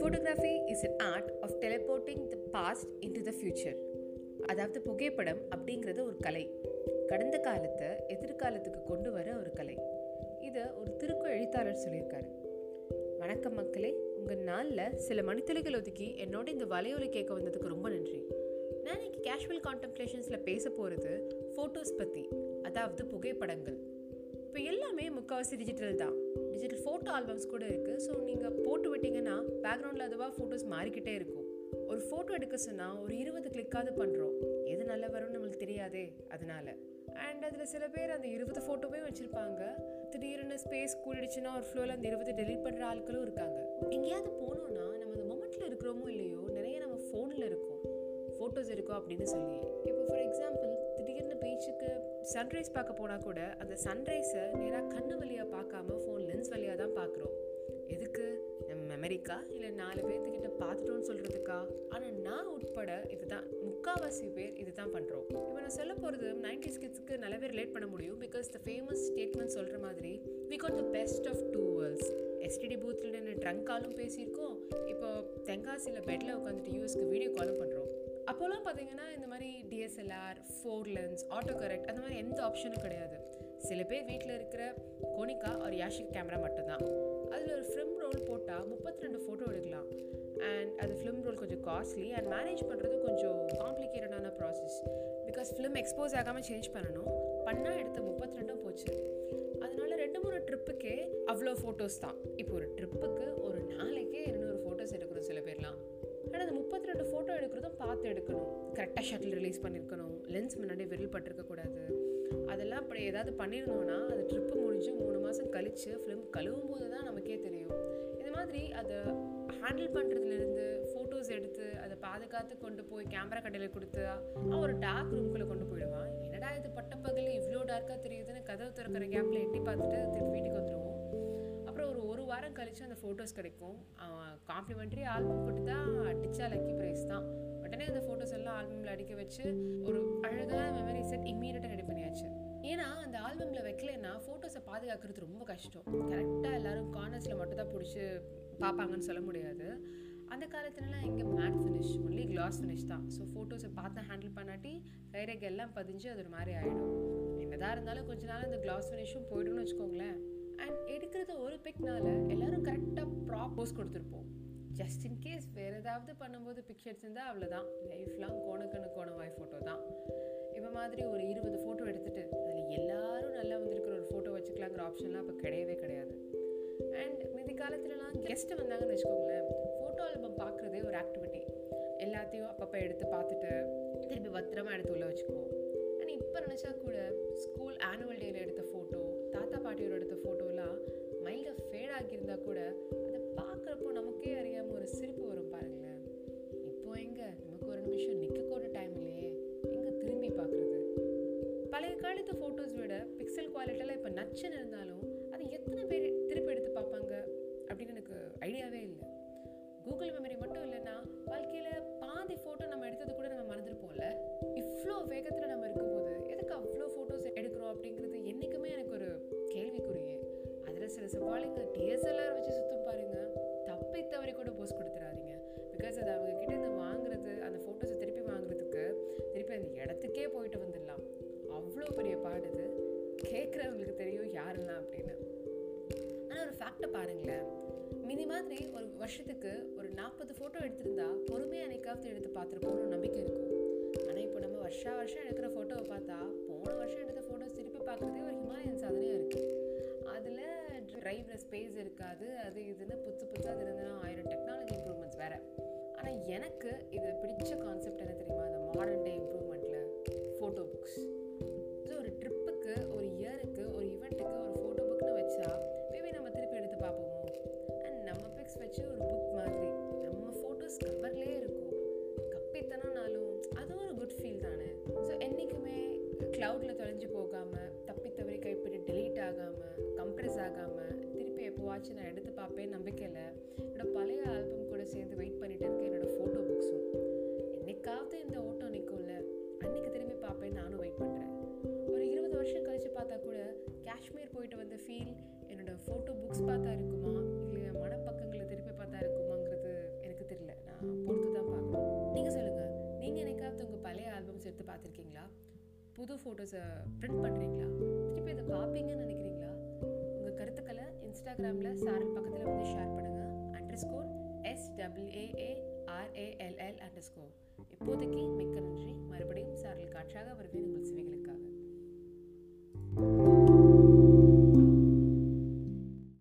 Photography is an art of teleporting the past into the future அதாவது புகைப்படம் அப்படிங்கிறது ஒரு கலை. கடந்த காலத்தை எதிர்காலத்துக்கு கொண்டு வர ஒரு கலை. இதை ஒரு திருக்கு எழுத்தாளர் சொல்லியிருக்காரு. வணக்கம் மக்களே உங்கள் நாளில் சில மணித்துளிகள் ஒதுக்கி என்னோட இந்த வலையொலி கேட்க வந்ததுக்கு ரொம்ப நன்றி. நான் இன்னைக்கு கேஷுவல் கான்டம்ப்ளேஷன்ஸில் பேச போகிறது ஃபோட்டோஸ் பற்றி அதாவது புகைப்படங்கள். இப்போ எல்லாமே முக்கால்வாசி டிஜிட்டல் தான். டிஜிட்டல் ஃபோட்டோ ஆல்பம்ஸ் கூட இருக்குது ஸோ நீங்கள் போட்டு விட்டீங்கன்னா பேக்ரவுண்டில் அதுவாக ஃபோட்டோஸ் மாறிக்கிட்டே இருக்கும். ஒரு ஃபோட்டோ எடுக்க சொன்னால் ஒரு இருபது கிளிக்காவது பண்ணுறோம் எது நல்லா வரும்னு நம்மளுக்கு தெரியாதே அதனால. அண்ட் அதில் சில பேர் அந்த இருபது ஃபோட்டோவே வச்சுருப்பாங்க. திடீர்னு ஸ்பேஸ் கூடிடுச்சுன்னா ஒரு ஃப்ளோவில் அந்த இருபது டெலிட் பண்ணுற ஆட்களும் இருக்காங்க. எங்கேயாவது போனோன்னா நம்ம அந்த மொமெண்ட்டில் இருக்கிறோமோ இல்லையோ நிறைய நம்ம ஃபோனில் இருக்கும். ஃபோட்டோஸ் இருக்கும் அப்படின்னு சொல்லி. இப்போ ஃபார் பீச்சுக்கு சன்ரைஸ் பார்க்க போனால் கூட அந்த சன்ரைஸை நேராக கண்ணு வழியாக பார்க்காம ஃபோன் லென்ஸ் வழியாக தான் பார்க்குறோம். எதுக்கு? நம்ம மெமரிக்கா இல்லை நாலு பேர்த்துக்கிட்ட பார்த்துட்டோன்னு சொல்கிறதுக்கா ஆனால் நான் உட்பட இதுதான் முக்காவாசி பேர் இதுதான் பண்ணுறோம் இப்போ நான் சொல்ல போகிறது நைன்டி கிட்ஸ்க்கு நல்லாவே ரிலேட் பண்ண முடியும் பிகாஸ் த ஃபேமஸ் ஸ்டேட்மெண்ட் சொல்கிற மாதிரி we got the best of two worlds STD பூத்தில் நின்று ட்ரங்க் காலும் பேசியிருக்கோம். இப்போ தென்காசியில் பெட்டில் உட்காந்துட்டு யூஎஸ்க்கு வீடியோ காலும் பண்ணுறோம் பார்த்தீங்கன்னா இந்த மாதிரி DSLR for lens auto correct அந்த மாதிரி எந்த ஆப்ஷனும் கிடையாது. சில பேர் வீட்டில் இருக்கிற கோனிகா ஒரு யாஷிக் கேமரா மட்டும்தான். அதில் ஒரு ஃபிலிம் ரோல் போட்டால் முப்பத்தி ரெண்டு ஃபோட்டோ எடுக்கலாம். அண்ட் அது ஃபிலிம் ரோல் கொஞ்சம் காஸ்ட்லி அண்ட் மேனேஜ் பண்ணுறது கொஞ்சம் காம்ப்ளிகேட்டடான ப்ராசஸ் பிகாஸ் ஃபிலிம் எக்ஸ்போஸ் ஆகாமல் சேஞ்ச் பண்ணணும். பண்ணால் எடுத்த முப்பத்தி ரெண்டும் போச்சு. அதனால ரெண்டு மூணு ட்ரிப்புக்கே அவ்வளோ ஃபோட்டோஸ் தான். இப்போ ஒரு ட்ரிப்புக்கு ஒரு ஆனால் அந்த முப்பத்தி ரெண்டு ஃபோட்டோ எடுக்கிறதும் பார்த்து எடுக்கணும். கரெக்டாக ஷட்டில் ரிலீஸ் பண்ணியிருக்கணும் லென்ஸ் முன்னாடி விரல் பட்டிருக்கக்கூடாது அதெல்லாம் அப்படி ஏதாவது பண்ணியிருந்தோன்னா அது ட்ரிப்பு முடிஞ்சு மூணு மாதம் கழித்து ஃபிலிம் கழுவும் போது தான் நமக்கே தெரியும். இது மாதிரி அதை ஹேண்டில் பண்ணுறதுலேருந்து ஃபோட்டோஸ் எடுத்து அதை பாதுகாத்து கொண்டு போய் கேமரா கடையில் கொடுத்து அவன் ஒரு டார்க் ரூம்குள்ளே கொண்டு போயிடுவான். என்னடா இது பட்டப்பகல் இவ்வளோ டார்க்காக தெரியுதுன்னு கதவு திறக்கிற கேப்பில் எட்டி பார்த்துட்டு வாரம் கழித்து அந்த ஃபோட்டோஸ் கிடைக்கும். காம்ப்ளிமெண்ட்ரி ஆல்பம் போட்டு தான் அடித்தா லக்கி ப்ரைஸ் தான். உடனே அந்த ஃபோட்டோஸ் எல்லாம் ஆல்பமில் அடிக்க வச்சு ஒரு அழகான மெமரி செட் இம்மீடியட்டாக ரெடி பண்ணியாச்சு. ஏன்னா அந்த ஆல்பமில் வைக்கலன்னா ஃபோட்டோஸை பாதுகாக்கிறது ரொம்ப கஷ்டம். கரெக்டாக எல்லாரும் கார்னர்ஸில் மட்டும் தான் பிடிச்சி பார்ப்பாங்கன்னு சொல்ல முடியாது. அந்த காலத்துலலாம் இங்கே matte finish only glass finish தான். ஸோ ஃபோட்டோஸை பார்த்து ஹேண்டில் பண்ணாட்டி கைரேக எல்லாம் பதிஞ்சு அது ஒரு மாதிரி ஆகிடும் என்னதான் இருந்தாலும் கொஞ்ச நாள் அந்த கிளாஸ் ஃபினிஷும் போய்டும்னு வச்சுக்கோங்களேன். அண்ட் எடுக்கிறது பிக்னால எல்லாரும் கரெக்டாக ப்ராப் போஸ் கொடுத்துருப்போம். ஜஸ்ட் இன் கேஸ் வேறு ஏதாவது பண்ணும்போது பிக்சர்ஸ் இருந்தால் அவ்வளோதான் லைஃப்லாம் கோணக்கணு கோணவாய் ஃபோட்டோ தான். இப்போ மாதிரி ஒரு இருபது ஃபோட்டோ எடுத்துகிட்டு அதில் எல்லாரும் நல்லா வந்திருக்கிற ஒரு ஃபோட்டோ வச்சுக்கலாங்கிற ஆப்ஷன்லாம் இப்போ கிடையவே கிடையாது. அண்ட் மிதி காலத்துலலாம் கெஸ்ட்டு வந்தாங்கன்னு வச்சுக்கோங்களேன் ஃபோட்டோ ஆல்பம் பார்க்குறதே ஒரு ஆக்டிவிட்டி எல்லாத்தையும் அப்பப்போ எடுத்து பார்த்துட்டு திருப்பி பத்திரமா எடுத்து உள்ளே வச்சுக்குவோம். அண்ட் இப்போ நினச்சா கூட ஸ்கூல் ஆனுவல் டேயில் எடுத்த ஃபோட்டோ தாத்தா பாட்டியோட ஃபேட் கூட அதை பார்க்குறப்போ நமக்கே அறியாமல் ஒரு சிரிப்பு வரும் பாருங்களேன். இப்போ எங்கே? நமக்கு ஒரு நிமிஷம் நிற்க கூட டைம் இல்லையே. எங்கே திரும்பி பார்க்குறது? பழைய காலத்து ஃபோட்டோஸ் விட பிக்சல் குவாலிட்டியெல்லாம் இப்போ நச்சுன்னு இருந்தாலும் அது எத்தனை பேர் திருப்பி எடுத்து பார்ப்பாங்க அப்படின்னு எனக்கு ஐடியாவே இல்லை. கூகுள் மெமரி மட்டும் இல்லைன்னா வாழ்க்கையில் பாதி ஃபோட்டோ நம்ம எடுத்தது கூட தவறி கூட போஸ்ட் கொடுத்துறாதீங்க. பிகாஸ் அது அவங்க கிட்ட இருந்து வாங்குறது அந்த ஃபோட்டோஸை திருப்பி வாங்குறதுக்கு திருப்பி அந்த இடத்துக்கே போயிட்டு வந்துடலாம். அவ்வளோ பெரிய பாடுது கேட்குறவங்களுக்கு தெரியும் யாரெல்லாம் அப்படின்னு. ஆனால் ஒரு ஃபேக்டை பாருங்களேன். மினி மாதிரி ஒரு வருஷத்துக்கு ஒரு நாற்பது ஃபோட்டோ எடுத்திருந்தா பொறுமையாக அன்னைக்காவது எடுத்து பார்த்துருப்போம்னு நம்பிக்கை இருக்கும். ஆனால் இப்போ நம்ம வருஷா வருஷம் எடுக்கிற ஃபோட்டோவை பார்த்தா போன வருஷம் எடுத்த ஃபோட்டோஸ் திருப்பி பார்க்குறதே ஒரு ஹிமாலயன் சாதனை டிரைவில் ஸ்பேஸ் இருக்காது அது இதுன்னு புதுசு புதுசாக அது இருந்ததுன்னா ஆயிரம். டெக்னாலஜி இம்ப்ரூவ்மெண்ட்ஸ் வேறு. ஆனால் எனக்கு இது பிடிச்ச கான்செப்ட் என்ன தெரியுமா? அந்த மாடர்ன் டே இம்ப்ரூவ்மெண்ட்டில் ஃபோட்டோ புக்ஸ் ஸோ ஒரு ட்ரிப்புக்கு ஒரு இயருக்கு ஒரு ஈவெண்ட்டுக்கு ஒரு ஃபோட்டோ புக்னு வச்சா மேபி நம்ம திருப்பி எடுத்து பார்ப்போமோ? அண்ட் நம்ம பிக்ஸ் வச்சு ஒரு புக் மாதிரி. நம்ம ஃபோட்டோஸ் கவர்லேயே இருக்கும். கப்பித்தனம்னாலும் அதுவும் ஒரு குட் ஃபீல் தானே. ஸோ என்றைக்குமே க்ளவுடில் ஆச்சு நான் எடுத்து பார்ப்பேன் நம்பிக்கையில் என்னோடய பழைய ஆல்பம் கூட சேர்ந்து வெயிட் பண்ணிட்டு இருக்கேன் என்னோடய ஃபோட்டோ புக்ஸும் என்னைக்காவது இந்த ஓட்டம் நிற்கும்ல அன்றைக்கி திரும்பி பார்ப்பேன் நானும் வெயிட் பண்ணுறேன் ஒரு இருபது வருஷம் கழித்து பார்த்தா கூட காஷ்மீர் போயிட்டு வந்த ஃபீல் என்னோடய ஃபோட்டோ புக்ஸ் பார்த்தா இருக்குமா இல்லை மனப்பக்கங்களை திருப்பி பார்த்தா இருக்குமாங்கிறது எனக்கு தெரியல. நான் பொறுத்து தான் பார்க்கணும். நீங்கள் சொல்லுங்கள் நீங்கள் எனக்காவது உங்கள் பழைய ஆல்பம்ஸ் எடுத்து பார்த்துருக்கீங்களா? புது ஃபோட்டோஸை ப்ரிண்ட் பண்ணுறீங்களா திருப்பி இதை பார்ப்பீங்கன்னு நினைக்கிறீங்க இன்ஸ்டாகிராமில் சாரல் பக்கத்தில் வந்து ஷேர் பண்ணுங்கள் under score S டபிள்யூஏஏஆர்ஏஎல்எல் under score இப்போதைக்கு